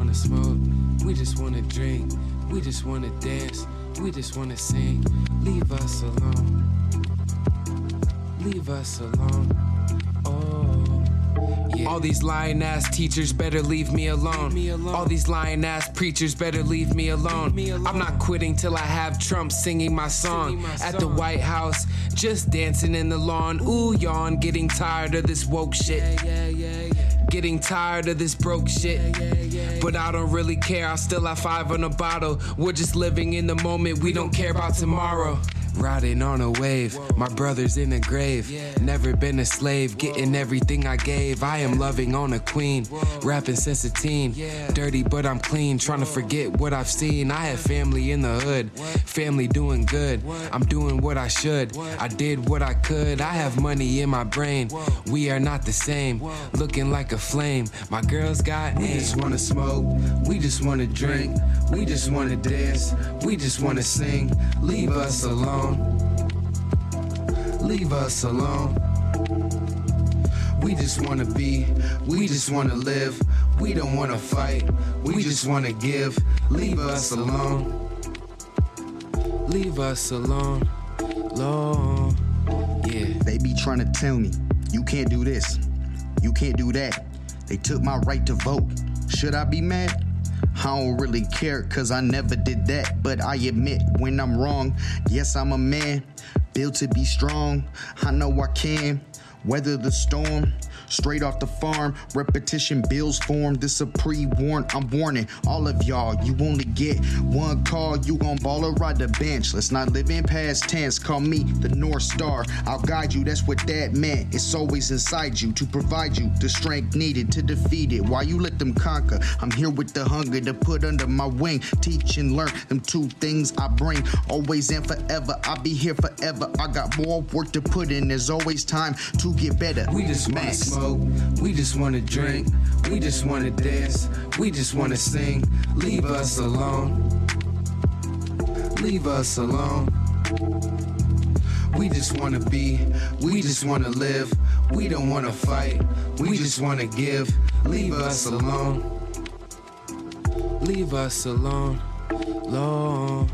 wanna smoke, we just wanna drink, we just wanna dance, we just wanna sing. Leave us alone. Leave us alone. Oh. Yeah. All these lying ass teachers better leave me alone. me alone. All these lying ass preachers better leave me alone. me alone. I'm not quitting till I have Trump singing my song Singing my at the. White House, just dancing in the lawn. Ooh, yawn, getting tired of this woke shit. Yeah, yeah, yeah. Getting tired of this broke shit. But I don't really care, I still have five on a bottle. We're just living in the moment, we don't care about tomorrow. Riding on a wave, my brother's in a grave. Never been a slave, getting everything I gave. I am loving on a queen, rapping since a teen. Dirty, but I'm clean, trying to forget what I've seen. I have family in the hood, family doing good. I'm doing what I should, I did what I could. I have money in my brain, we are not the same. Looking like a flame, my girls got We just wanna smoke, we just wanna drink, we just wanna dance, we just wanna sing. Leave us alone. Leave us alone. We just wanna be, we just wanna live, we don't wanna fight, we just wanna give. Leave us alone. Leave us alone, alone. Yeah. They be trying to tell me, you can't do this, you can't do that. They took my right to vote. Should I be mad? I don't really care, cause I never did that. But I admit when I'm wrong. Yes, I'm a man, built to be strong. I know I can weather the storm. Straight off the farm, repetition bills form. This a pre-warn. I'm warning all of y'all. You only get one call. You gon' ball or ride the bench. Let's not live in past tense. Call me the North Star. I'll guide you. That's what that meant. It's always inside you to provide you the strength needed to defeat it. While you let them conquer, I'm here with the hunger to put under my wing. Teach and learn them two things I bring. Always and forever. I'll be here forever. I got more work to put in. There's always time to get better. We just wanna smoke, we just wanna drink, we just wanna dance, we just wanna sing. Leave us alone. Leave us alone. We just wanna be, we just wanna live, we don't wanna fight, we just wanna give. Leave us alone. Leave us alone, alone.